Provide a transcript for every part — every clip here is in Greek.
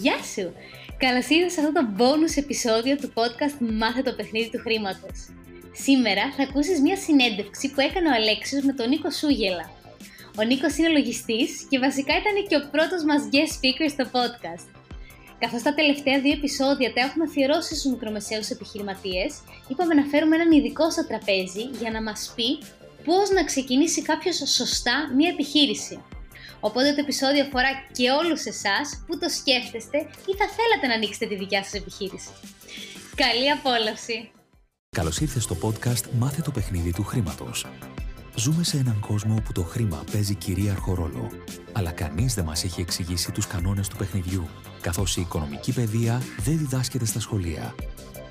Γεια σου! Καλώς ήρθατε σε αυτό το bonus επεισόδιο του podcast Μάθε το παιχνίδι του χρήματος. Σήμερα θα ακούσεις μια συνέντευξη που έκανε ο Αλέξιος με τον Νίκο Σούγελα. Ο Νίκος είναι λογιστής και βασικά ήταν και ο πρώτος μας guest speaker στο podcast. Καθώς τα τελευταία δύο επεισόδια τα έχουμε αφιερώσει στους μικρομεσαίους επιχειρηματίες, είπαμε να φέρουμε έναν ειδικό στο τραπέζι για να μας πει πώς να ξεκινήσει κάποιος σωστά μια επιχείρηση. Οπότε το επεισόδιο αφορά και όλους εσάς που το σκέφτεστε ή θα θέλατε να ανοίξετε τη δικιά σας επιχείρηση. Καλή απόλαυση! Καλώς ήρθες στο podcast «Μάθε το παιχνίδι του χρήματος». Ζούμε σε έναν κόσμο όπου το χρήμα παίζει κυρίαρχο ρόλο, αλλά κανείς δεν μας έχει εξηγήσει τους κανόνες του παιχνιδιού, καθώς η οικονομική παιδεία δεν διδάσκεται στα σχολεία.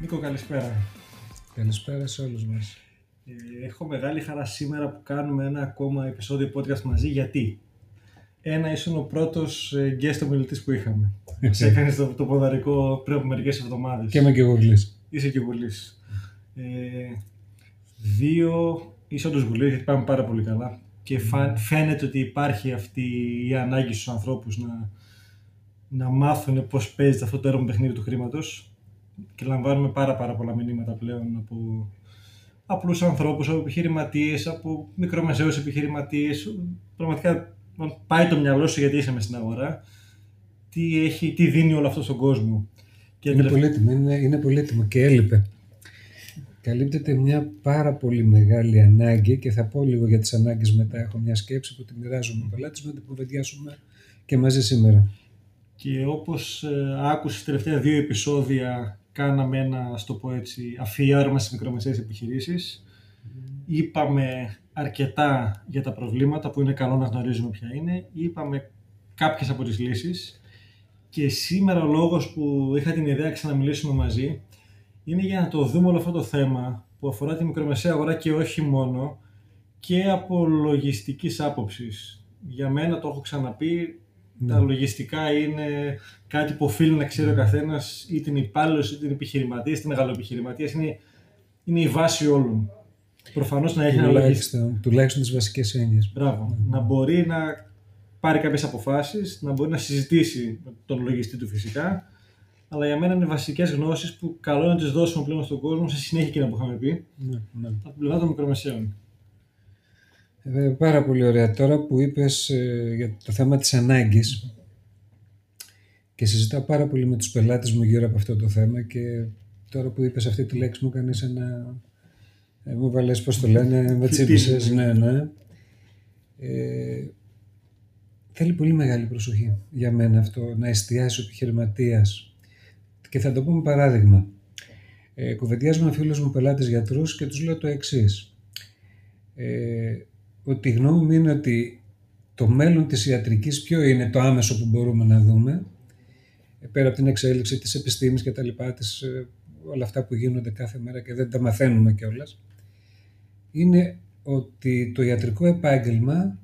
Νίκο, καλησπέρα. Καλησπέρα σε όλους μας. Ε, έχω μεγάλη χαρά σήμερα που κάνουμε ένα ακόμα επεισόδιο podcast μαζί. Γιατί; Ένα, ήσουν ο πρώτος ε, guest ομιλητής που είχαμε. Σε έκανες το, το ποδαρικό πριν από μερικές εβδομάδες. Και είμαι και γουρλής. Είσαι και γουλής. Ε, δύο, είσαι όντως γουλής γιατί πάμε πάρα πολύ καλά. Και φα- φαίνεται ότι υπάρχει αυτή η ανάγκη στους ανθρώπους να, να μάθουν πώς παίζεται αυτό το έργο παιχνίδι του χρήματος και λαμβάνουμε πάρα πάρα πολλά μηνύματα πλέον από απλούς ανθρώπους, από επιχειρηματίες, από μικρομεσαίους επιχειρηματίες. Πραγματικά πάει το μυαλό σου γιατί είσαι μες στην αγορά. Τι, έχει, τι δίνει όλο αυτό στον κόσμο. Και Είναι τελευταία- πολύτιμο, είναι, είναι πολύτιμο και έλειπε. Καλύπτεται μια πάρα πολύ μεγάλη ανάγκη και θα πω λίγο για τις ανάγκες μετά. Έχω μια σκέψη που τη μοιράζομαι με πελάτες με την κουβεντιάσουμε και μαζί σήμερα. Και όπως ε, άκουσες τελευταία δύο επεισόδια κάναμε ένα, ας το πω έτσι, αφιέρωμα στις μικρομεσαίες επιχειρήσεις. Είπαμε αρκετά για τα προβλήματα που είναι καλό να γνωρίζουμε ποια είναι. Είπαμε κάποιες από τις λύσεις. Και σήμερα ο λόγος που είχα την ιδέα να ξαναμιλήσουμε μαζί είναι για να το δούμε όλο αυτό το θέμα που αφορά τη μικρομεσαία αγορά και όχι μόνο και από λογιστικής άποψης. Για μένα το έχω ξαναπεί, Ναι. τα λογιστικά είναι κάτι που οφείλει να ξέρει ο καθένας, είτε είναι υπάλληλος, είτε είναι επιχειρηματίας, είτε μεγαλοεπιχειρηματίας. Είναι, είναι η βάση όλων. Προφανώς να έχει ένα λογιστικό. Τουλάχιστον, τουλάχιστον τις βασικές έννοιες. Μπράβο. Να μπορεί να πάρει κάποιες αποφάσεις, να μπορεί να συζητήσει με τον λογιστή του φυσικά. Αλλά για μένα είναι βασικές γνώσεις που καλό είναι να τις δώσουμε πλέον στον κόσμο σε συνέχεια εκείνα που είχαμε πει Ναι, ναι. από την πλευρά των μικρομεσαίων. Ε, πάρα πολύ ωραία. Τώρα που είπες ε, για το θέμα της ανάγκης και συζητάω πάρα πολύ με τους πελάτες μου γύρω από αυτό το θέμα και τώρα που είπες αυτή τη λέξη μου κάνεις ένα... Ε, μου βάλες πώς το λένε, με τσίπησες, ναι, ναι. Ε, θέλει πολύ μεγάλη προσοχή για μένα αυτό, να εστιάσει ο επιχειρηματίας. Και θα το πούμε παράδειγμα. Ε, κουβεντιάζουμε με φίλους μου πελάτες γιατρούς και τους λέω το εξής. Ε, ότι η γνώμη μου είναι ότι το μέλλον της ιατρικής ποιο είναι το άμεσο που μπορούμε να δούμε ε, πέρα από την εξέλιξη της επιστήμης και τα λοιπά, της, ε, όλα αυτά που γίνονται κάθε μέρα και δεν τα μαθαίνουμε κιόλας. είναι ότι το ιατρικό επάγγελμα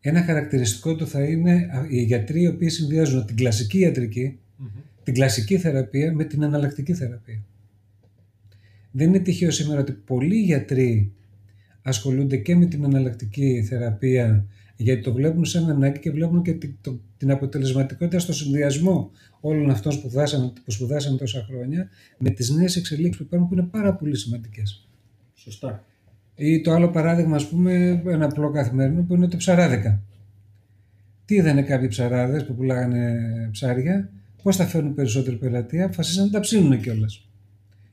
ένα χαρακτηριστικό του θα είναι α, οι γιατροί οι οποίοι συνδυάζουν την κλασική ιατρική, την κλασική θεραπεία με την εναλλακτική θεραπεία. Δεν είναι τυχαίο σήμερα ότι πολλοί γιατροί ασχολούνται και με την εναλλακτική θεραπεία γιατί το βλέπουν σαν ανάγκη και βλέπουν και την, το- την αποτελεσματικότητα στο συνδυασμό όλων αυτών που σπουδάσαν, που σπουδάσαν τόσα χρόνια με τις νέες εξελίξεις που υπάρχουν που είναι πάρα πολύ σημαντικές. Σωστά. Ή το άλλο παράδειγμα, ας πούμε, ένα απλό καθημερινό που είναι το ψαράδικα. Τι είδανε κάποιοι ψαράδες που πουλάγανε ψάρια, πώς θα φέρουν περισσότερη πελατεία, αποφασίσαν να τα ψήνουν κιόλας.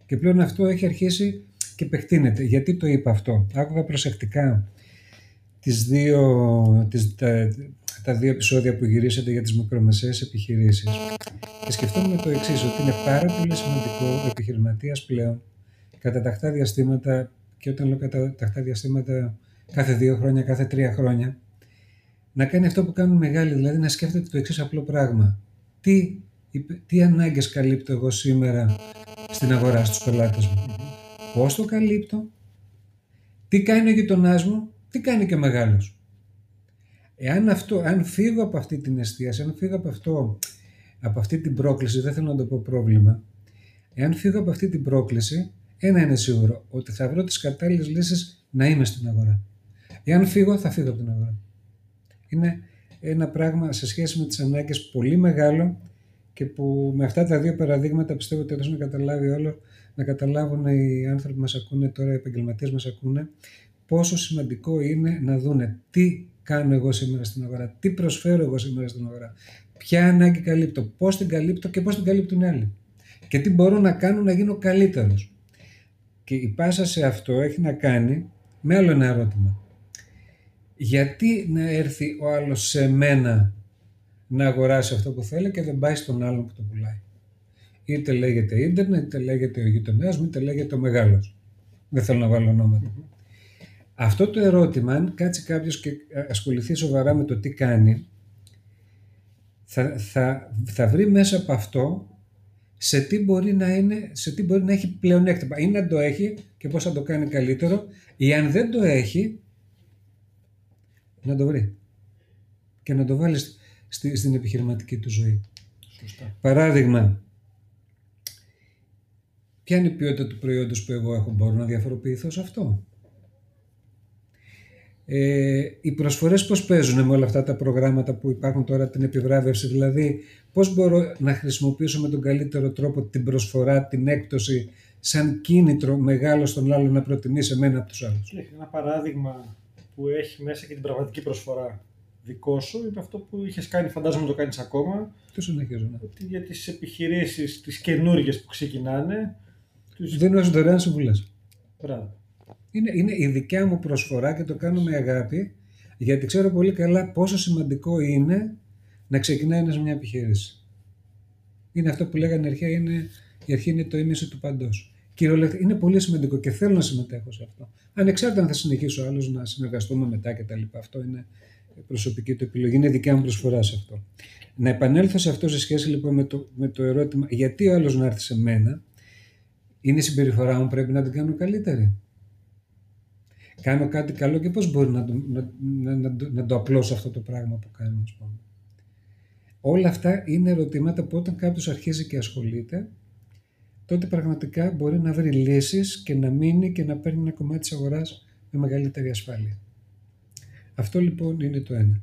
Και πλέον αυτό έχει αρχίσει και επεκτείνεται. Γιατί το είπα αυτό; Άκουγα προσεκτικά τις δύο, τις, τα, τα δύο επεισόδια που γυρίσατε για τις μικρομεσαίες επιχειρήσεις και σκεφτόμουν το εξής ότι είναι πάρα πολύ σημαντικό ο επιχειρηματίας πλέον κατά τακτά διαστήματα και όταν λέω κατά τακτά διαστήματα κάθε δύο χρόνια, κάθε τρία χρόνια να κάνει αυτό που κάνουν οι μεγάλοι, δηλαδή να σκέφτεται το εξής απλό πράγμα. Τι είπε τι ανάγκες καλύπτω εγώ σήμερα στην αγορά στους πελάτες μου; Πώς το καλύπτω, τι κάνει ο γειτονάς μου, τι κάνει και ο μεγάλος; Εάν αυτό, αν φύγω από αυτή την εστίαση, αν φύγω από αυτό, από αυτή την πρόκληση, δεν θέλω να το πω πρόβλημα, εάν φύγω από αυτή την πρόκληση, ένα είναι σίγουρο, ότι θα βρω τις κατάλληλες λύσεις να είμαι στην αγορά. Εάν φύγω, θα φύγω από την αγορά. Είναι ένα πράγμα σε σχέση με τις ανάγκες πολύ μεγάλο και που με αυτά τα δύο παραδείγματα πιστεύω ότι να καταλάβει όλο, να καταλάβουν οι άνθρωποι που μας ακούνε τώρα, οι επαγγελματίες μας ακούνε, πόσο σημαντικό είναι να δούνε τι κάνω εγώ σήμερα στην αγορά, τι προσφέρω εγώ σήμερα στην αγορά, ποια ανάγκη καλύπτω, πώς την καλύπτω και πώς την καλύπτουν οι άλλοι και τι μπορώ να κάνω να γίνω καλύτερος. Και η πάσα σε αυτό έχει να κάνει με άλλο ένα ερώτημα. Γιατί να έρθει ο άλλος σε μένα να αγοράσει αυτό που θέλει και δεν πάει στον άλλον που το πουλάει. Είτε λέγεται ίντερνετ, είτε λέγεται ο γειτονέα μου, είτε λέγεται ο μεγάλος. Δεν θέλω να βάλω Αυτό το ερώτημα, αν κάτσει κάποιος και ασχοληθεί σοβαρά με το τι κάνει, θα, θα, θα βρει μέσα από αυτό σε τι μπορεί να, είναι, σε τι μπορεί να έχει πλεονέκτημα. Ή να το έχει και πώς θα το κάνει καλύτερο, ή αν δεν το έχει, να το βρει. Και να το βάλεις στη, στην επιχειρηματική του ζωή. Σωστά. Παράδειγμα, ποια είναι η ποιότητα του προϊόντος που εγώ έχω, μπορώ να διαφοροποιηθώ σε αυτό; Ε, οι προσφορές πώς παίζουν με όλα αυτά τα προγράμματα που υπάρχουν τώρα, την επιβράβευση, δηλαδή πώς μπορώ να χρησιμοποιήσω με τον καλύτερο τρόπο την προσφορά, την έκπτωση, σαν κίνητρο μεγάλο στον άλλο να προτιμήσει εμένα από τους άλλους; Έχει ένα παράδειγμα που έχει μέσα και την πραγματική προσφορά δικό σου είναι αυτό που είχες κάνει, φαντάζομαι το κάνεις ακόμα. Το συνεχίζω. Ναι. Ότι για τις επιχειρήσεις, τις καινούργιες που ξεκινάνε. Τους... Δίνω δωρεάν συμβουλέ. Μπράβο. Είναι, είναι η δικιά μου προσφορά και το κάνω με αγάπη, γιατί ξέρω πολύ καλά πόσο σημαντικό είναι να ξεκινάει ένας μια επιχείρηση. Είναι αυτό που λέγανε αρχαία, είναι, η αρχή είναι το ίμιση του παντός. Κυριολεκτικά είναι πολύ σημαντικό και θέλω να συμμετέχω σε αυτό. Ανεξάρτητα αν θα συνεχίσω άλλος να συνεργαστούμε μετά κτλ. Αυτό είναι προσωπική του επιλογή. Είναι δικιά μου προσφορά σε αυτό. Να επανέλθω σε αυτό σε σχέση λοιπόν με το, με το ερώτημα γιατί ο άλλος να έρθει σε μένα, είναι η συμπεριφορά μου πρέπει να την κάνω καλύτερη. Κάνω κάτι καλό και πώς μπορεί να το, να, να, να, να το απλώσω αυτό το πράγμα που κάνω. Ας πούμε. Όλα αυτά είναι ερωτήματα που όταν κάποιος αρχίζει και ασχολείται, τότε πραγματικά μπορεί να βρει λύσεις και να μείνει και να παίρνει ένα κομμάτι της αγοράς με μεγαλύτερη ασφάλεια. Αυτό λοιπόν είναι το ένα.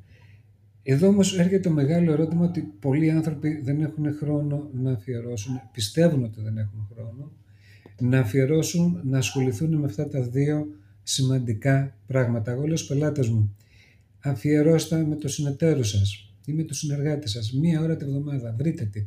Εδώ όμως έρχεται το μεγάλο ερώτημα ότι πολλοί άνθρωποι δεν έχουν χρόνο να αφιερώσουν, πιστεύουν ότι δεν έχουν χρόνο, να αφιερώσουν, να ασχοληθούν με αυτά τα δύο σημαντικά πράγματα. Εγώ λέω στους πελάτες μου, αφιερώστε με το συνεταίρο σας ή με το συνεργάτη σας, μία ώρα τη βδομάδα, βρείτε τι.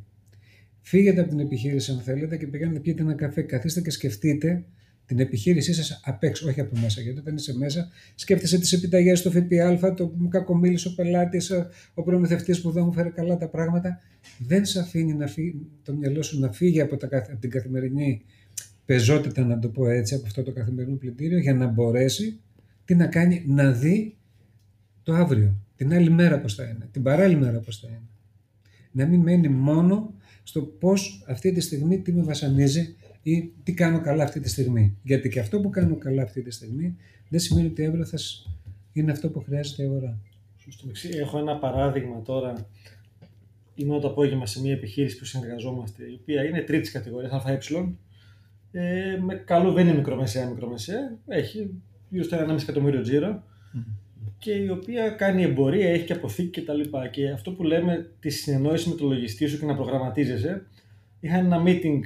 Φύγετε από την επιχείρηση αν θέλετε και πηγαίνετε πιείτε ένα καφέ, καθίστε και σκεφτείτε την επιχείρησή σας απ' έξω, όχι από μέσα. Γιατί όταν είσαι μέσα, σκέφτεσαι τις επιταγές, το ΦΠΑ, το μου κακομίλησε ο πελάτης, ο προμηθευτής που δεν μου φέρει καλά τα πράγματα. Δεν σε αφήνει να φύγει, το μυαλό σου να φύγει από, τα, από την καθημερινή πεζότητα, να το πω έτσι, από αυτό το καθημερινό πλυντήριο, για να μπορέσει τι να κάνει, να δει το αύριο, την άλλη μέρα πώς θα είναι, την παράλληλη μέρα πώς θα είναι. Να μην μένει μόνο στο πώς αυτή τη στιγμή τι με βασανίζει ή τι κάνω καλά αυτή τη στιγμή. Γιατί και αυτό που κάνω καλά αυτή τη στιγμή δεν σημαίνει ότι αύριο θα είναι αυτό που χρειάζεται η αγορά. Έχω ένα παράδειγμα τώρα. Είμαι το απόγευμα σε μια επιχείρηση που συνεργαζόμαστε, η οποία είναι τρίτης κατηγορίας, ΑΕ. Ε, με καλό, δεν είναι μικρομεσαία, μικρομεσαία. Έχει γύρω στο 1,5 εκατομμύριο τζίρο και η οποία κάνει εμπορία, έχει και αποθήκη κτλ. Και, και αυτό που λέμε τη συνεννόηση με το λογιστή σου και να προγραμματίζεσαι. Είχα ένα meeting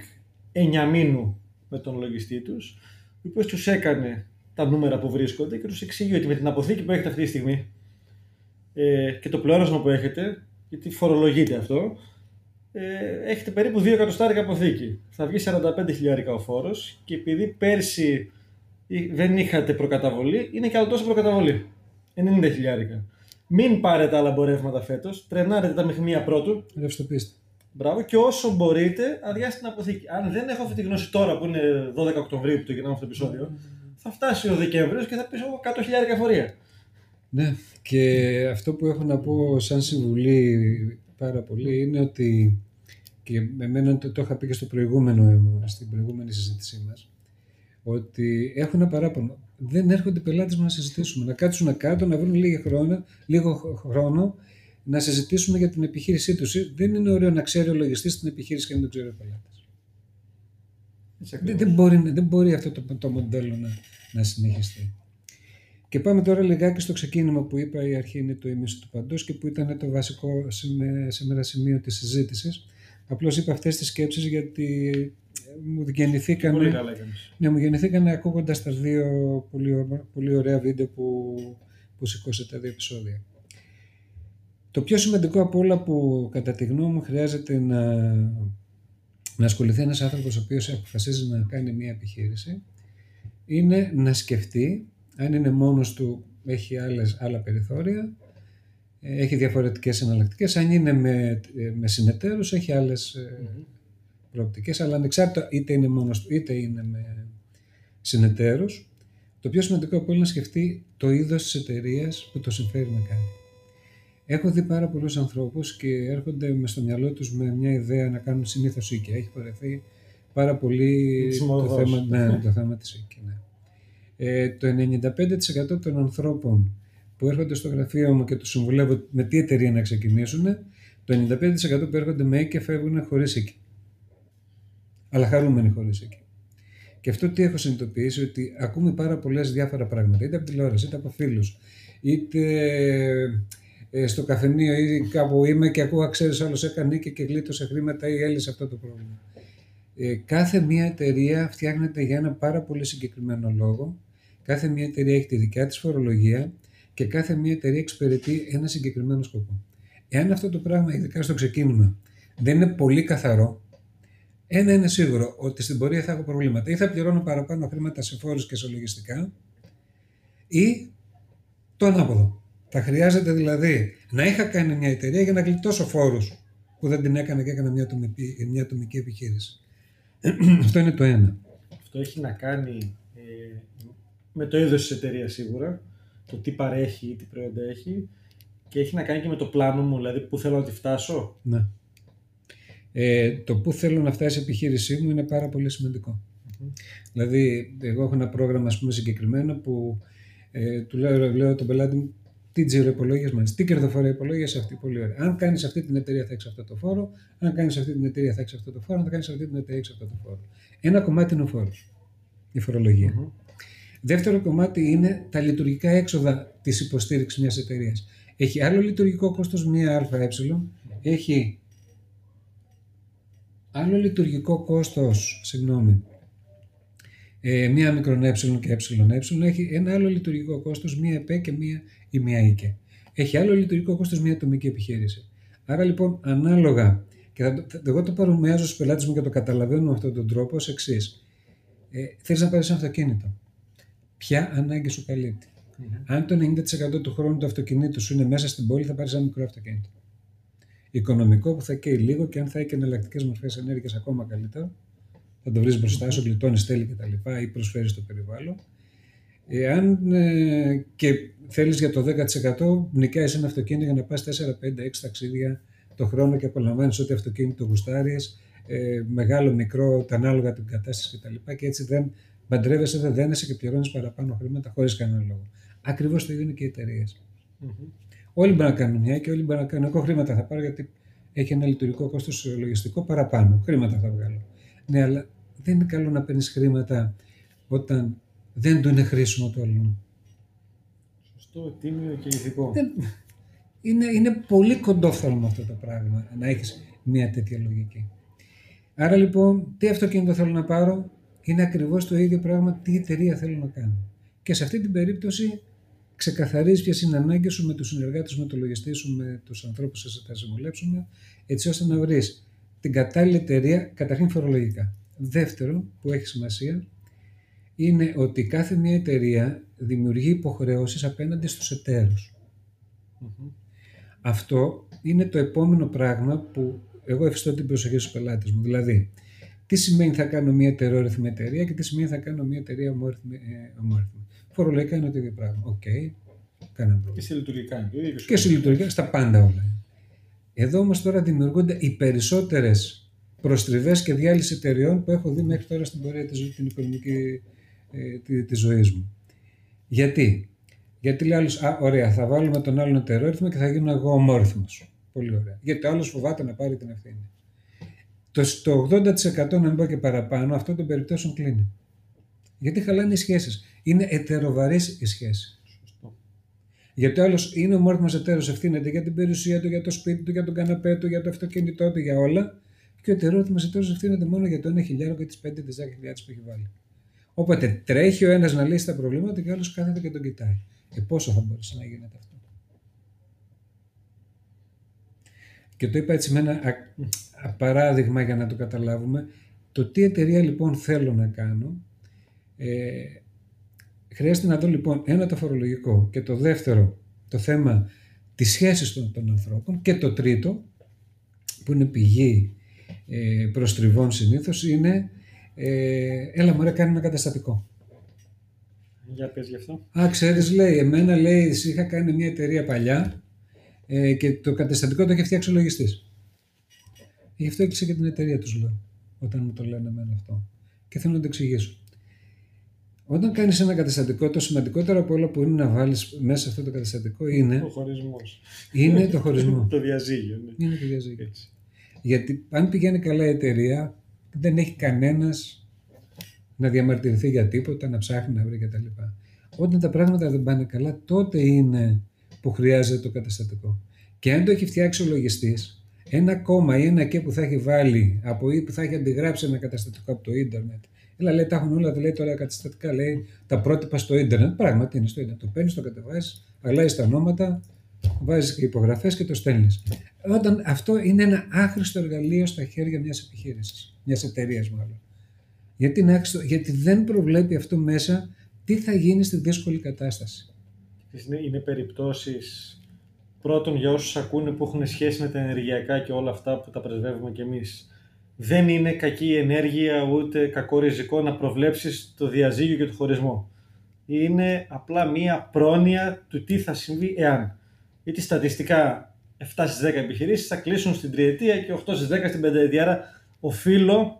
9 μήνου με τον λογιστή τους, ο οποίος τους έκανε τα νούμερα που βρίσκονται και τους εξηγεί ότι με την αποθήκη που έχετε αυτή τη στιγμή ε, και το πλεόνασμα που έχετε, γιατί φορολογείται αυτό, ε, έχετε περίπου 2 εκατοστάρικα αποθήκη. Θα βγει 45 χιλιάρικα ο φόρος και επειδή πέρσι δεν είχατε προκαταβολή, είναι και άλλο τόσο προκαταβολή. 90 χιλιάρικα. Μην πάρετε άλλα εμπορεύματα φέτος, τρενάρετε τα μηχανία πρώτου. Ρευστοποιήστε. Μπράβο, και όσο μπορείτε, αδειάστε την αποθήκη. Αν δεν έχω αυτή τη γνώση τώρα που είναι 12 Οκτωβρίου που το γυρνάμε αυτό το επεισόδιο, θα φτάσει ο Δεκέμβριος και θα πει 100.000 φορεία. Ναι, και αυτό που έχω να πω σαν συμβουλή πάρα πολύ είναι ότι και εμένα το, το είχα πει και στο προηγούμενο, στην προηγούμενη συζήτησή μας, ότι έχουν ένα παράπονο. Δεν έρχονται οι πελάτες μας να συζητήσουμε, να κάτσουν κάτω, να βρουν λίγο χρόνο, λίγο χρόνο να συζητήσουμε για την επιχείρησή τους. Δεν είναι ωραίο να ξέρει ο λογιστής την επιχείρηση και να το ξέρει ο πελάτης. Δεν, δεν, μπορεί, δεν μπορεί αυτό το, το μοντέλο να, να συνεχιστεί. Και πάμε τώρα λιγάκι στο ξεκίνημα που είπα η αρχή είναι το ίμιση του παντός και που ήταν το βασικό σήμερα σημείο της συζήτησης. Απλώς είπα αυτές τις σκέψεις γιατί μου γεννηθήκαν, Πολύ καλά ναι, μου γεννηθήκαν ακούγοντας τα δύο πολύ, πολύ ωραία βίντεο που, που σηκώσατε τα δύο επεισόδια. Το πιο σημαντικό από όλα που κατά τη γνώμη μου χρειάζεται να, να ασχοληθεί ένας άνθρωπος ο οποίος αποφασίζει να κάνει μια επιχείρηση είναι να σκεφτεί αν είναι μόνος του έχει άλλες, άλλα περιθώρια έχει διαφορετικές εναλλακτικές. αν είναι με, με συνεταίρους έχει άλλες mm-hmm. προοπτικές αλλά ανεξάρτητα είτε είναι μόνος του είτε είναι με συνεταίρους το πιο σημαντικό από όλα είναι να σκεφτεί το είδος της εταιρείας που το συμφέρει να κάνει. Έχω δει πάρα πολλούς ανθρώπους και έρχονται με στο μυαλό τους με μια ιδέα να κάνουν συνήθως οίκια. Έχει παρεθεί πάρα πολύ το θέμα, ναι, το θέμα της οίκια. Ναι. Ε, το 95% των ανθρώπων που έρχονται στο γραφείο μου και τους συμβουλεύω με τι εταιρεία να ξεκινήσουν, το 95% που έρχονται με οίκια φεύγουν χωρίς οίκια. Αλλά χαρούμενοι χωρίς οίκια. Και αυτό τι έχω συνειδητοποιήσει, ότι ακούμε πάρα πολλές διάφορα πράγματα, είτε από τηλεόραση, είτε από φίλους, είτε ε, στο καφενείο ή κάπου είμαι και ακούω, ξέρεις, άλλος έκανε και, και γλίτωσε χρήματα ή έλυσε αυτό το πρόβλημα. Ε, κάθε μία εταιρεία φτιάχνεται για ένα πάρα πολύ συγκεκριμένο λόγο. Κάθε μία εταιρεία έχει τη δικιά της φορολογία και κάθε μία εταιρεία εξυπηρετεί ένα συγκεκριμένο σκοπό. Εάν αυτό το πράγμα, ειδικά στο ξεκίνημα, δεν είναι πολύ καθαρό, ένα είναι σίγουρο ότι στην πορεία θα έχω προβλήματα. Ή θα πληρώνω παραπάνω χρήματα σε φόρους και σε λογιστικά, ή το ανάποδο. Θα χρειάζεται δηλαδή να είχα κάνει μια εταιρεία για να γλιτώσω φόρους που δεν την έκανα και έκανα μια ατομική, μια ατομική επιχείρηση. Αυτό είναι το ένα. Αυτό έχει να κάνει ε, με το είδος της εταιρείας σίγουρα, το τι παρέχει ή τι προϊόντα έχει και έχει να κάνει και με το πλάνο μου, δηλαδή πού θέλω να τη φτάσω. Ναι. Ε, το πού θέλω να φτάσει η επιχείρησή μου είναι πάρα πολύ Δηλαδή, εγώ έχω ένα πρόγραμμα ας πούμε, συγκεκριμένο που ε, του λέω, λέω τον πελάτη μου τι τζιροπολογίε μα, τι κερδοφορία υπολόγισε αυτή. Πολύ ωραία. Αν κάνεις αυτή την εταιρεία θα έχεις αυτό το φόρο, αν κάνεις αυτή την εταιρεία θα έχεις αυτό το φόρο, αν κάνεις αυτή την εταιρεία έχεις αυτό το φόρο. Ένα κομμάτι είναι ο φόρος, η φορολογία. Mm-hmm. Δεύτερο κομμάτι είναι τα λειτουργικά έξοδα της υποστήριξης μιας εταιρείας. Έχει άλλο λειτουργικό κόστος μία ΑΕ, έχει άλλο λειτουργικό κόστος, συγγνώμη, ε, μία μικρόν ε και ε έχει ένα άλλο λειτουργικό κόστος, μία ΕΠΕ και μία ή μία ΙΚΕ. Έχει άλλο λειτουργικό κόστος μία ατομική επιχείρηση. Άρα λοιπόν, ανάλογα, και θα, θα, εγώ το παρομοιάζω στους πελάτες μου και το καταλαβαίνω με αυτόν τον τρόπο ως εξής. Ε, Θέλεις να πάρεις ένα αυτοκίνητο. Ποια ανάγκη σου καλύπτει; Mm-hmm. Αν το 90% του χρόνου του αυτοκινήτου σου είναι μέσα στην πόλη, θα πάρεις ένα μικρό αυτοκίνητο. Οικονομικό που θα καίει λίγο και αν θα έχει εναλλακτικές μορφές ενέργειας ακόμα καλύτερα, θα το βρεις μπροστά σου, γλιτώνεις τέλη κτλ. ή προσφέρεις στο περιβάλλον. Εάν ε, και θέλεις για το 10% νοικιάζει ένα αυτοκίνητο για να πας 4, 5, 6 ταξίδια το χρόνο και απολαμβάνεις ό,τι αυτοκίνητο γουστάρεις, ε, μεγάλο, μικρό, τα ανάλογα την κατάσταση κτλ. Και, και έτσι δεν παντρεύεσαι, δεν δένεσαι και πληρώνεις παραπάνω χρήματα χωρίς κανένα λόγο. Ακριβώς το ίδιο είναι και οι εταιρείες. Mm-hmm. Όλοι μπορούν να κάνουν μια και όλοι μπορούν να κάνουν. Εγώ χρήματα θα πάρω γιατί έχει ένα λειτουργικό κόστος λογιστικό παραπάνω. Χρήματα θα βγάλω. Ναι, αλλά δεν είναι καλό να παίρνεις χρήματα όταν δεν του είναι χρήσιμο το άλλο. Σωστό, τίμιο και ηθικό. Είναι, είναι πολύ κοντόφθαλμο αυτό το πράγμα, να έχεις μια τέτοια λογική. Άρα λοιπόν, τι αυτοκίνητο θέλω να πάρω, είναι ακριβώς το ίδιο πράγμα τι εταιρεία θέλω να κάνω. Και σε αυτή την περίπτωση ξεκαθαρίζεις ποιες είναι οι ανάγκες σου με τους συνεργάτες, με το λογιστή σου, με τους ανθρώπους που θα συμβουλέψουμε, έτσι ώστε να βρεις την κατάλληλη εταιρεία, καταρχήν φορολογικά. Δεύτερο, που έχει σημασία, είναι ότι κάθε μια εταιρεία δημιουργεί υποχρεώσεις απέναντι στους εταίρους Αυτό είναι το επόμενο πράγμα που εγώ εφιστώ την προσοχή στους πελάτες μου. Δηλαδή, τι σημαίνει θα κάνω μια ετερόρυθμη εταιρεία και τι σημαίνει θα κάνω μια εταιρεία ομόρυθμη. Ε, Φορολογικά είναι το ίδιο πράγμα. OK, okay. πρόβλημα. Και σε λειτουργικά είναι το Και σε λειτουργικά, στα πάντα όλα. Εδώ όμως τώρα δημιουργούνται οι περισσότερες προστριβές και διάλυση εταιριών που έχω δει μέχρι τώρα στην πορεία της την οικονομική ε, τη, της ζωής μου. Γιατί; Γιατί λέει άλλος, α, ωραία, θα βάλουμε τον άλλον ετερόρυθμο και θα γίνω εγώ ομόρυθμος. Πολύ ωραία. Γιατί ο άλλος φοβάται να πάρει την ευθύνη. Το, το 80% να μην πω και παραπάνω, αυτό των περιπτώσεων κλείνει. Γιατί χαλάνε οι σχέσεις. Είναι ετεροβαρείς οι σχέσεις. Γιατί ο άλλος είναι ομόρφωμα εταίρο, ευθύνεται για την περιουσία του, για το σπίτι του, για τον καναπέ του, για το αυτοκίνητό του, για όλα. Και ο ετερόθυμο εταίρο ευθύνεται μόνο για το ένα χιλιάρο και τι πέντε τι χιλιάδε που έχει βάλει. Όποτε τρέχει ο ένας να λύσει τα προβλήματα και ο άλλος κάθεται και τον κοιτάει. Και πόσο θα μπορέσει να γίνεται αυτό. Και το είπα έτσι με ένα παράδειγμα για να το καταλάβουμε. Το τι εταιρεία λοιπόν θέλω να κάνω, ε, χρειάζεται να δω λοιπόν ένα το φορολογικό και το δεύτερο το θέμα της σχέσης των, των ανθρώπων και το τρίτο που είναι πηγή ε, προστριβών συνήθως είναι ε, έλα μωρέ κάνει ένα καταστατικό. Για πες γι' αυτό. Α, ξέρεις λέει, εμένα λέει είχα κάνει μια εταιρεία παλιά ε, και το καταστατικό το είχε φτιάξει ο λογιστής. Γι' αυτό έκλεισε και την εταιρεία τους λέω, όταν μου το λένε εμένα αυτό. Και θέλω να το εξηγήσω. Όταν κάνεις ένα καταστατικό, το σημαντικότερο από όλα που είναι να βάλεις μέσα αυτό το καταστατικό είναι. Ο χωρισμός. Είναι το χωρισμό. το διαζύγιο. Ναι. Είναι το διαζύγιο. Γιατί αν πηγαίνει καλά η εταιρεία, δεν έχει κανένας να διαμαρτυρηθεί για τίποτα, να ψάχνει να βρει κτλ. Όταν τα πράγματα δεν πάνε καλά, τότε είναι που χρειάζεται το καταστατικό. Και αν το έχει φτιάξει ο λογιστής, ένα κόμμα ή ένα και που θα έχει βάλει από ή που θα έχει αντιγράψει ένα καταστατικό από το ίντερνετ Έλα, λέει, τα έχουν όλα, λέει τώρα καταστατικά, λέει τα πρότυπα στο ίντερνετ. Πράγματι είναι στο ίντερνετ. Το παίρνεις, το κατεβάζεις, αλλάζεις τα ονόματα, βάζεις και υπογραφές και το στέλνεις. Όταν αυτό είναι ένα άχρηστο εργαλείο στα χέρια μιας επιχείρησης, μιας εταιρείας μάλλον. Γιατί, είναι άχρηστο, γιατί δεν προβλέπει αυτό μέσα τι θα γίνει στη δύσκολη κατάσταση. Είναι, είναι περιπτώσεις πρώτον για όσους ακούνε που έχουν σχέση με τα ενεργειακά και όλα αυτά που τα πρεσβεύουμε κι εμείς δεν είναι κακή ενέργεια ούτε κακό ριζικό να προβλέψεις το διαζύγιο και το χωρισμό. Είναι απλά μία πρόνοια του τι θα συμβεί εάν. Γιατί στατιστικά 7 στις 10 επιχειρήσεις θα κλείσουν στην τριετία και 8 στις 10 στην πενταετία. Άρα οφείλω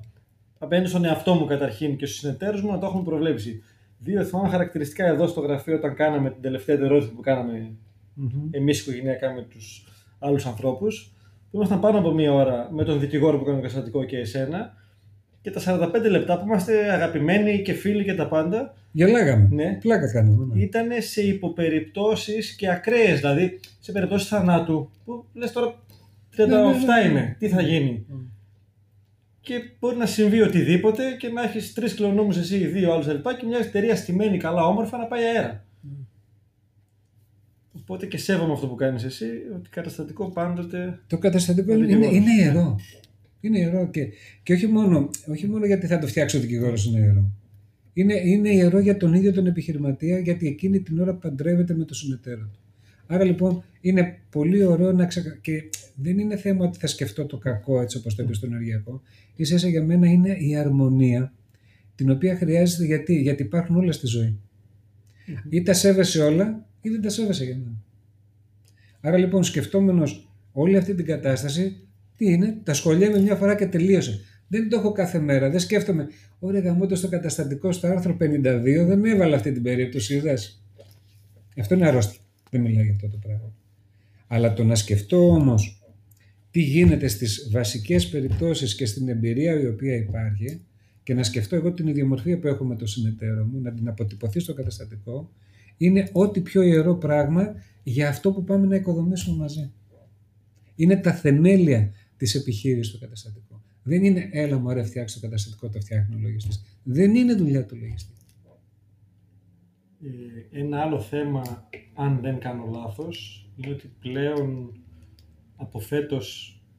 απέναντι στον εαυτό μου καταρχήν και στους συνεταίρους μου να το έχουμε προβλέψει. Δύο θυμάμαι χαρακτηριστικά εδώ στο γραφείο όταν κάναμε την τελευταία ερώτηση που κάναμε mm-hmm. εμείς οικογενειακά με τους άλλους ανθρώπους που ήμασταν πάνω από μία ώρα με τον δικηγόρο που έκανε το καταστατικό και εσένα και τα 45 λεπτά που είμαστε αγαπημένοι και φίλοι και τα πάντα. Γελάγαμε. Ναι. Πλάκα κάναμε. Ναι. Ήταν σε υποπεριπτώσεις και ακραίες. Δηλαδή σε περιπτώσεις θανάτου που λες τώρα 37 ναι, ναι, ναι, είμαι, τι θα γίνει. Και μπορεί να συμβεί οτιδήποτε και να έχεις τρεις κληρονόμους εσύ, δύο άλλου λοιπά και μια εταιρεία στημένη καλά, όμορφα να πάει αέρα. Οπότε και σέβομαι αυτό που κάνεις εσύ, ότι καταστατικό πάντοτε... Το καταστατικό είναι, είναι, είναι ιερό. Είναι ιερό και, και όχι, μόνο, όχι μόνο γιατί θα το φτιάξει ο δικηγόρος είναι ιερό. Είναι, είναι ιερό για τον ίδιο τον επιχειρηματία γιατί εκείνη την ώρα παντρεύεται με το συνεταίρο του. Άρα λοιπόν είναι πολύ ωραίο να ξεκα... και δεν είναι θέμα ότι θα σκεφτώ το κακό έτσι όπως το είπες στο ενεργειακό. Ίσα για μένα είναι η αρμονία την οποία χρειάζεται γιατί, γιατί υπάρχουν όλα στη ζωή. Mm-hmm. Ή τα σέβεσαι όλα ή δεν τα σέβεσαι για μένα. Άρα λοιπόν σκεφτόμενος όλη αυτή την κατάσταση, τι είναι, τα σχολιέμαι μια φορά και τελείωσε. Δεν το έχω κάθε μέρα. Δεν σκέφτομαι, ωραία γαμώτο στο καταστατικό στο άρθρο 52 δεν έβαλα αυτή την περίπτωση, είδες. Αυτό είναι αρρώστια. Δεν μιλάει για αυτό το πράγμα. Αλλά το να σκεφτώ όμως τι γίνεται στις βασικές περιπτώσεις και στην εμπειρία η οποία υπάρχει και να σκεφτώ εγώ την ιδιομορφία που έχω με το συνεταίρο μου, να την αποτυπωθεί στο καταστατικό είναι ό,τι πιο ιερό πράγμα για αυτό που πάμε να οικοδομήσουμε μαζί. Είναι τα θεμέλια της επιχείρησης του καταστατικού. Δεν είναι έλα μου ωραία φτιάξει το καταστατικό, το φτιάχνει ο λογιστής. Δεν είναι δουλειά του λογιστή. Ε, ένα άλλο θέμα, αν δεν κάνω λάθος, είναι ότι πλέον από φέτο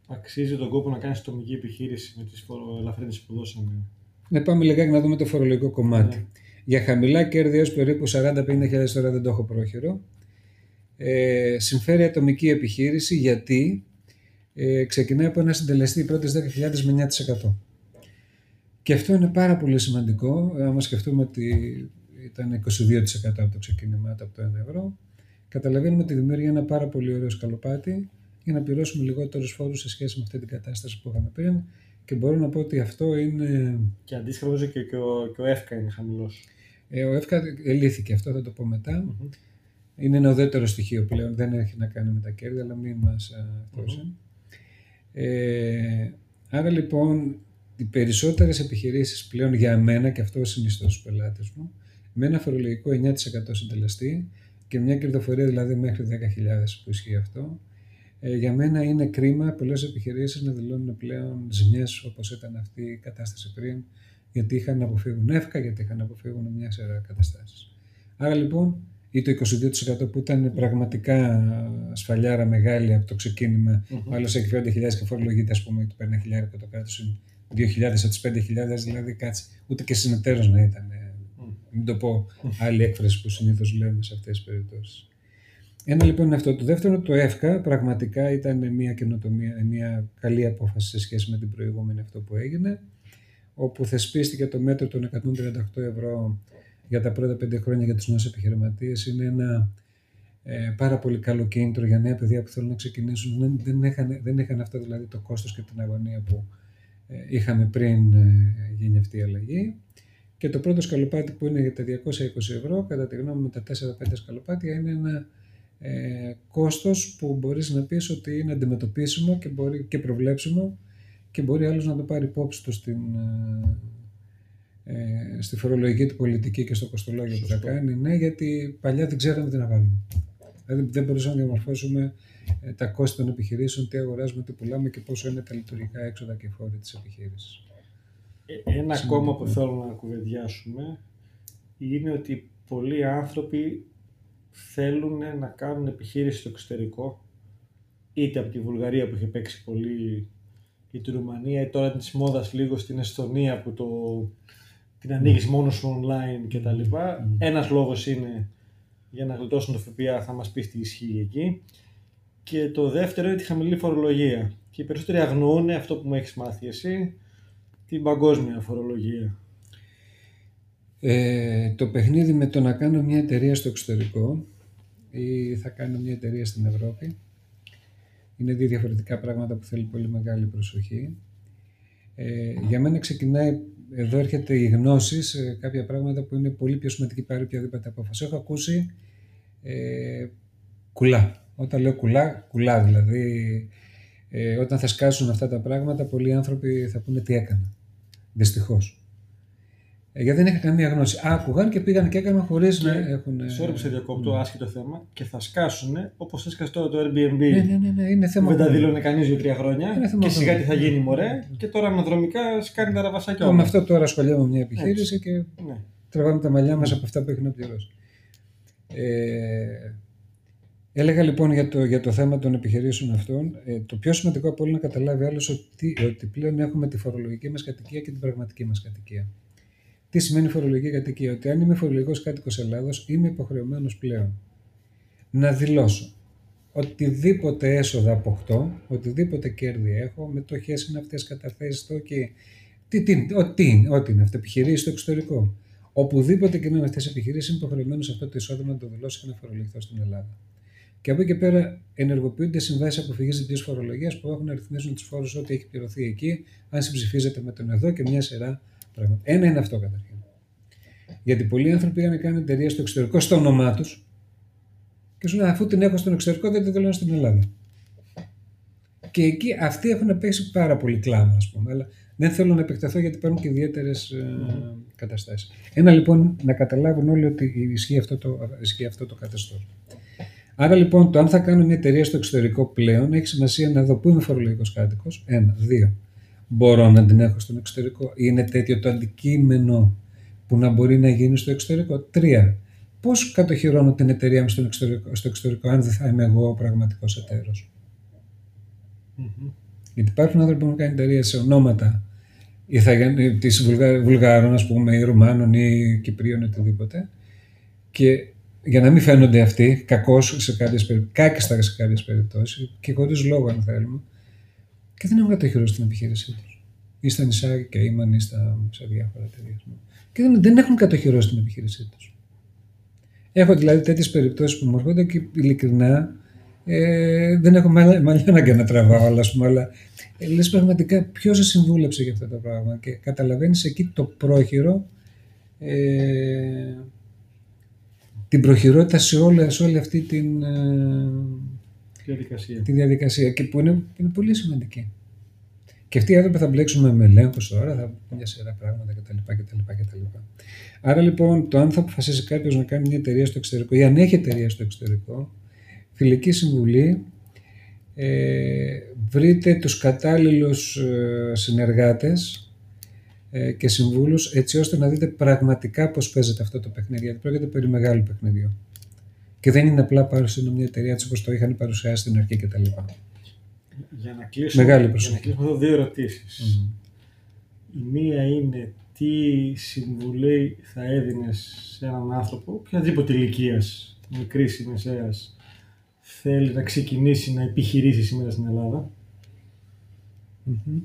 αξίζει τον κόπο να κάνεις τομική επιχείρηση με τις φοροελαφρύνσεις που δώσαμε. Να πάμε λιγάκι να δούμε το φορολογικό κομμάτι. Ναι. Για χαμηλά κέρδη έως περίπου 40-50 χιλιάδες τώρα δεν το έχω πρόχειρο. Ε, συμφέρει ατομική επιχείρηση γιατί ε, ξεκινάει από ένα συντελεστή πρώτες 10.000 με 9%. Και αυτό είναι πάρα πολύ σημαντικό, άμα σκεφτούμε ότι ήταν 22% από το ξεκίνημα από το 1 ευρώ. Καταλαβαίνουμε ότι δημιουργεί ένα πάρα πολύ ωραίο σκαλοπάτι για να πληρώσουμε λιγότερους φόρους σε σχέση με αυτή την κατάσταση που είχαμε πριν και μπορώ να πω ότι αυτό είναι... Και αντίστοιχα νομίζω και, και, ο, και ο ΕΦΚΑ είναι χαμηλός. Ε, ο ΕΦΚΑ ελήθηκε, αυτό θα το πω μετά. Mm-hmm. Είναι ένα ουδέτερο στοιχείο πλέον, δεν έχει να κάνει με τα κέρδη, αλλά μην μας αυτόσει. Mm-hmm. Ε, άρα λοιπόν, οι περισσότερες επιχειρήσεις πλέον για μένα, και αυτό συνιστώ στους πελάτες μου, με ένα φορολογικό 9% συντελεστή και μια κερδοφορία δηλαδή μέχρι 10.000 που ισχύει αυτό, ε, για μένα είναι κρίμα πολλές επιχειρήσεις να δηλώνουν πλέον ζημιές όπως ήταν αυτή η κατάσταση πριν, γιατί είχαν να αποφύγουν εύκα, γιατί είχαν να αποφύγουν μια σειρά καταστάσεις. Άρα λοιπόν, ή το 22% που ήταν πραγματικά σφαλιάρα μεγάλη από το ξεκίνημα, mm-hmm. άλλο έχει 50.000 και φορολογείται, ας πούμε, το παίρνει χιλιάρι και το κράτος 2.000 από τις 5.000, δηλαδή κάτσε, ούτε και συνεταίρος να ήταν. Mm. Μην το πω άλλη έκφραση που συνήθως λέμε σε αυτές τις περιπτώσεις. Ένα λοιπόν είναι αυτό. Το δεύτερο, το ΕΦΚΑ, πραγματικά ήταν μια καινοτομία, μια καλή απόφαση σε σχέση με την προηγούμενη αυτό που έγινε, όπου θεσπίστηκε το μέτρο των 138 ευρώ για τα πρώτα πέντε χρόνια για τους νέους επιχειρηματίες. Είναι ένα ε, πάρα πολύ καλό κίνητρο για νέα παιδιά που θέλουν να ξεκινήσουν. Δεν, δεν, είχαν, δεν είχαν αυτό δηλαδή το κόστος και την αγωνία που ε, είχαμε πριν ε, γίνει αυτή η αλλαγή. Και το πρώτο σκαλοπάτι που είναι για τα 220 ευρώ, κατά τη γνώμη με τα 4-5 σκαλοπάτια, είναι ένα ε, κόστος που μπορείς να πεις ότι είναι αντιμετωπίσιμο και, μπορεί, και προβλέψιμο και μπορεί άλλος να το πάρει υπόψη του στην, ε, ε στη φορολογική του πολιτική και στο κοστολόγιο που θα κάνει. Ναι, γιατί παλιά δεν ξέραμε τι να βάλουμε. Δηλαδή δεν μπορούσαμε να διαμορφώσουμε ε, τα κόστη των επιχειρήσεων, τι αγοράζουμε, τι πουλάμε και πόσο είναι τα λειτουργικά έξοδα και φόροι της επιχείρησης. Ε, ένα ακόμα που θέλω να κουβεντιάσουμε είναι ότι πολλοί άνθρωποι θέλουν να κάνουν επιχείρηση στο εξωτερικό, είτε από τη Βουλγαρία που είχε παίξει πολύ ή τη Ρουμανία, ή τώρα της μόδας λίγο στην Εστονία που το, την ανοίγεις μόνος σου online κτλ. Mm. Ένας λόγος είναι για να γλιτώσουν το ΦΠΑ, θα μας πεις τι ισχύει εκεί. Και το δεύτερο είναι τη χαμηλή φορολογία. Και οι περισσότεροι αγνοούν αυτό που μου έχεις μάθει εσύ, την παγκόσμια φορολογία. Ε, το παιχνίδι με το να κάνω μια εταιρεία στο εξωτερικό ή θα κάνω μια εταιρεία στην Ευρώπη είναι δύο διαφορετικά πράγματα που θέλει πολύ μεγάλη προσοχή. Ε, για μένα ξεκινάει, εδώ έρχεται η γνώση σε κάποια πράγματα που είναι πολύ πιο σημαντική παρά οποιαδήποτε απόφαση. Έχω ακούσει ε, κουλά. Όταν λέω κουλά, κουλά δηλαδή. Ε, όταν θα σκάσουν αυτά τα πράγματα, πολλοί άνθρωποι θα πούνε τι έκανα. Δυστυχώς. Ε, γιατί δεν είχα καμία γνώση. Άκουγαν και πήγαν και έκαναν χωρίς να έχουν. Sorry που σε διακόπτω, mm. άσχετο θέμα. Και θα σκάσουν όπως έσκασε τώρα το Airbnb. Ναι, ναι, ναι, ναι είναι θέμα. Δεν τα δήλωνε κανείς για τρία χρόνια. και σιγά τι θα γίνει, μωρέ. Και τώρα αναδρομικά σκάνει τα ραβασάκια όλα. Με αυτό τώρα ασχολιάμαι μια επιχείρηση και ναι. τραβάμε τα μαλλιά μας από αυτά που έχει να πληρώσει. Ε, έλεγα λοιπόν για το, για το θέμα των επιχειρήσεων αυτών, ε, το πιο σημαντικό από όλα να καταλάβει άλλος ότι, ότι πλέον έχουμε τη φορολογική μας κατοικία και την πραγματική μας κατοικία. Τι σημαίνει φορολογική κατοικία, ότι αν είμαι φορολογικός κάτοικος Ελλάδος, είμαι υποχρεωμένος πλέον να δηλώσω οτιδήποτε έσοδα αποκτώ, οτιδήποτε κέρδη έχω, μετοχές είναι αυτές, καταθέσεις το και. Τι, τι, ό,τι, ό,τι είναι αυτό, επιχειρήσεις στο εξωτερικό. Οπουδήποτε και να είναι αυτές οι επιχειρήσεις, είμαι υποχρεωμένος αυτό το εισόδημα να το δηλώσω και να φορολογηθώ στην Ελλάδα. Και από εκεί και πέρα ενεργοποιούνται συμβάσεις αποφυγής διπλής φορολογίας που έχουν να ρυθμίσουν τους φόρους ό,τι έχει πληρωθεί εκεί, αν συμψηφίζεται με τον εδώ και μια σειρά πράγματα. Ένα είναι αυτό καταρχήν. Γιατί πολλοί άνθρωποι πήγαν να κάνουν εταιρεία στο εξωτερικό στο όνομά τους και σου λένε αφού την έχω στον εξωτερικό δεν την θέλω στην Ελλάδα. Και εκεί αυτοί έχουν πέσει πάρα πολύ κλάμα, ας πούμε. Αλλά δεν θέλω να επεκταθώ γιατί υπάρχουν και ιδιαίτερες mm. καταστάσεις. Ένα λοιπόν να καταλάβουν όλοι ότι ισχύει αυτό το, ισχύει αυτό το καθεστώς. Άρα λοιπόν το αν θα κάνω μια εταιρεία στο εξωτερικό πλέον έχει σημασία να δω πού είμαι φορολογικός κάτοικος. Ένα. Δύο μπορώ να την έχω στον εξωτερικό. Είναι τέτοιο το αντικείμενο που να μπορεί να γίνει στο εξωτερικό. Τρία. Πώς κατοχυρώνω την εταιρεία μου στο εξωτερικό, στο εξωτερικό αν δεν θα είμαι εγώ ο πραγματικός εταίρος; Mm-hmm. Γιατί υπάρχουν άνθρωποι που έχουν κάνει εταιρεία σε ονόματα τη Βουλγάρων, ας πούμε, ή Ρουμάνων ή Κυπρίων ή οτιδήποτε. Και για να μην φαίνονται αυτοί κακώ σε κάποιες περιπτώσει, κάκιστα σε κάποιες περιπτώσεις και χωρίς λόγο, αν θέλουμε, και δεν έχουν κατοχυρώσει την επιχείρησή τους. Ή στα νησιά και ήμαν ή στα, σε διάφορα εταιρείε. Και δεν, δεν έχουν κατοχυρώσει την επιχείρησή τους. Έχω δηλαδή τέτοιες περιπτώσεις που μου έρχονται και ειλικρινά Ε, δεν έχω μαλλιά να να τραβάω, αλλά, πούμε, αλλά ε, λες πραγματικά ποιος σε συμβούλεψε για αυτό το πράγμα και καταλαβαίνεις εκεί το πρόχειρο ε, την προχειρότητα σε, όλα, σε όλη αυτή την ε, διαδικασία. τη διαδικασία και που είναι, είναι πολύ σημαντική. Και αυτοί οι άνθρωποι θα μπλέξουμε με ελέγχους τώρα, θα πούμε μια σειρά πράγματα κτλ. κτλ, κτλ. Άρα λοιπόν, το αν θα αποφασίσει κάποιος να κάνει μια εταιρεία στο εξωτερικό ή αν έχει εταιρεία στο εξωτερικό, φιλική συμβουλή, ε, βρείτε τους κατάλληλους ε, συνεργάτες ε, και συμβούλους έτσι ώστε να δείτε πραγματικά πώς παίζεται αυτό το παιχνίδι, γιατί πρόκειται περί μεγάλου παιχνιδιού. Και δεν είναι απλά πάρω μια εταιρεία έτσι όπως το είχαν παρουσιάσει στην αρχή κτλ. Για να κλείσουμε, Μεγάλη για να κλείσουμε εδώ δύο ερωτήσεις. Η μία είναι τι συμβουλή θα έδινες σε έναν άνθρωπο, οποιαδήποτε ηλικίας, μικρής ή μεσαίας, θέλει να ξεκινήσει να επιχειρήσει σήμερα στην Ελλάδα; Mm-hmm.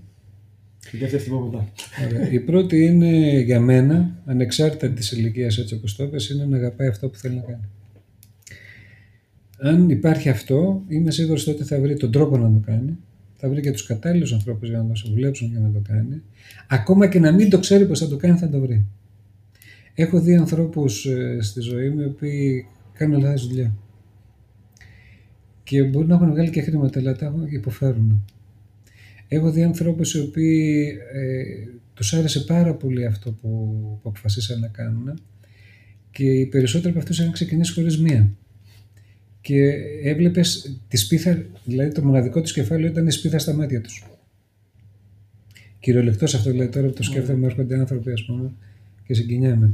Και δεύτερη θα μετά. Η πρώτη είναι για μένα, ανεξάρτητα της ηλικίας έτσι όπως το είπες, είναι να αγαπάει αυτό που θέλει να κάνει. Αν υπάρχει αυτό, είμαι σίγουρος ότι θα βρει τον τρόπο να το κάνει. Θα βρει και τους κατάλληλους ανθρώπους για να το συμβουλέψουν για να το κάνει. Ακόμα και να μην το ξέρει πώς θα το κάνει, θα το βρει. Έχω δει ανθρώπους ε, στη ζωή μου οι οποίοι κάνουν λάθος δουλειά. Και μπορεί να έχουν βγάλει και χρήματα, αλλά τα υποφέρουν. Έχω δει ανθρώπους οι οποίοι ε, τους άρεσε πάρα πολύ αυτό που, που αποφασίσαν να κάνουν και οι περισσότεροι από αυτούς είχαν ξεκινήσει χωρίς μία και έβλεπες τη σπίθα, δηλαδή το μοναδικό του κεφάλαιο ήταν η σπίθα στα μάτια τους. Κυριολεκτός αυτό δηλαδή τώρα που το σκέφτομαι, mm. έρχονται άνθρωποι ας πούμε και συγκινιάμαι.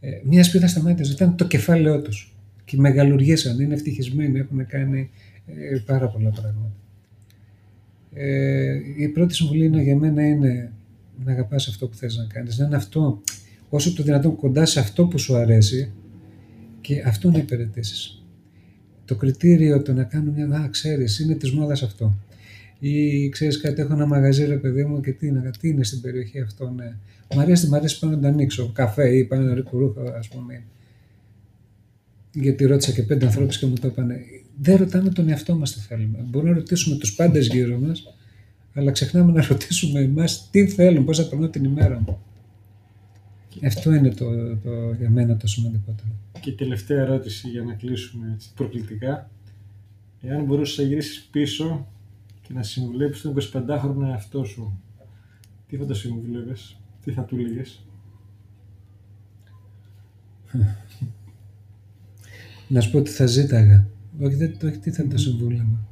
Ε, μια σπίθα στα μάτια τους ήταν το κεφάλαιό τους. Και μεγαλουργήσαν, είναι ευτυχισμένοι, έχουν κάνει ε, πάρα πολλά πράγματα. Ε, η πρώτη συμβουλή είναι, για μένα είναι να αγαπάς αυτό που θες να κάνεις, να είναι αυτό όσο το δυνατόν κοντά σε αυτό που σου αρέσει και αυτό να υπηρετήσεις το κριτήριο το να κάνω μια, α, ξέρεις, είναι της μόδας αυτό. Ή ξέρεις κάτι, έχω ένα μαγαζί ρε παιδί μου και τι είναι, τι είναι στην περιοχή αυτό, ναι. Μ' αρέσει, μ' αρέσει πάνω να το ανοίξω, καφέ ή πάνω να ρίξω ρούχα, ας πούμε. Γιατί ρώτησα και πέντε ανθρώπους και μου το είπαν. Δεν ρωτάμε τον εαυτό μας τι θέλουμε. Μπορούμε να ρωτήσουμε τους πάντες γύρω μας, αλλά ξεχνάμε να ρωτήσουμε εμάς τι θέλουν, πώς θα περνώ την ημέρα μου. Αυτό είναι το, το, για μένα το σημαντικότερο. Και τελευταία ερώτηση για να κλείσουμε έτσι, προκλητικά. Εάν μπορούσες να γυρίσεις πίσω και να συμβουλέψεις τον 25χρονο εαυτό σου, τι θα το συμβουλεύει, τι θα του έλεγε. να σου πω τι θα ζήταγα. Όχι, δεν, όχι τι θα το συμβούλευα.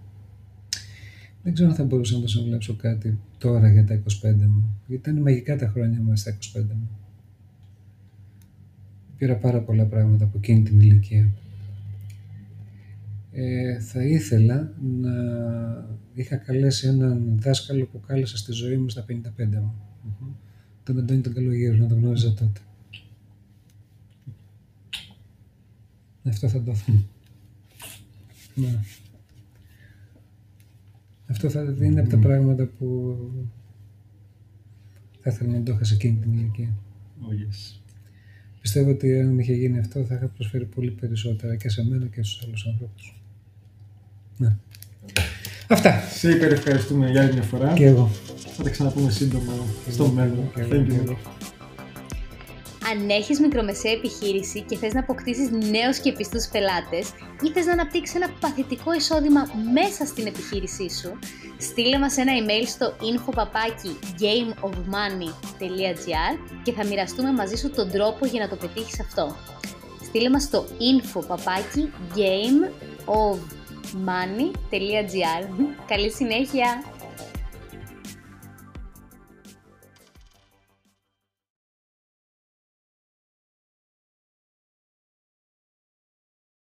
Δεν ξέρω αν θα μπορούσα να το συμβουλέψω κάτι τώρα για τα 25 μου. Γιατί ήταν μαγικά τα χρόνια μου στα 25 μου. Πήρα πάρα πολλά πράγματα από εκείνη την ηλικία. Ε, θα ήθελα να είχα καλέσει έναν δάσκαλο που κάλεσα στη ζωή μου στα 55 μου. Mm-hmm. Τον Αντώνη τον Καλογύρου, να τον γνώριζα τότε. Αυτό θα το mm. ναι. Αυτό θα είναι από τα πράγματα που θα ήθελα να το είχα σε εκείνη την ηλικία. Oh, yes. Πιστεύω ότι αν είχε γίνει αυτό θα είχα προσφέρει πολύ περισσότερα και σε μένα και στους άλλους ανθρώπους. Ναι. Αυτά. Σε υπερευχαριστούμε για άλλη μια φορά. Και εγώ. Θα τα ξαναπούμε σύντομα στο μέλλον. Thank you. Αν έχεις μικρομεσαία επιχείρηση και θες να αποκτήσεις νέους και πιστούς πελάτες ή θες να αναπτύξεις ένα παθητικό εισόδημα μέσα στην επιχείρησή σου, στείλε μας ένα email στο info.gameofmoney.gr και θα μοιραστούμε μαζί σου τον τρόπο για να το πετύχεις αυτό. Στείλε μας στο info.gameofmoney.gr Καλή συνέχεια!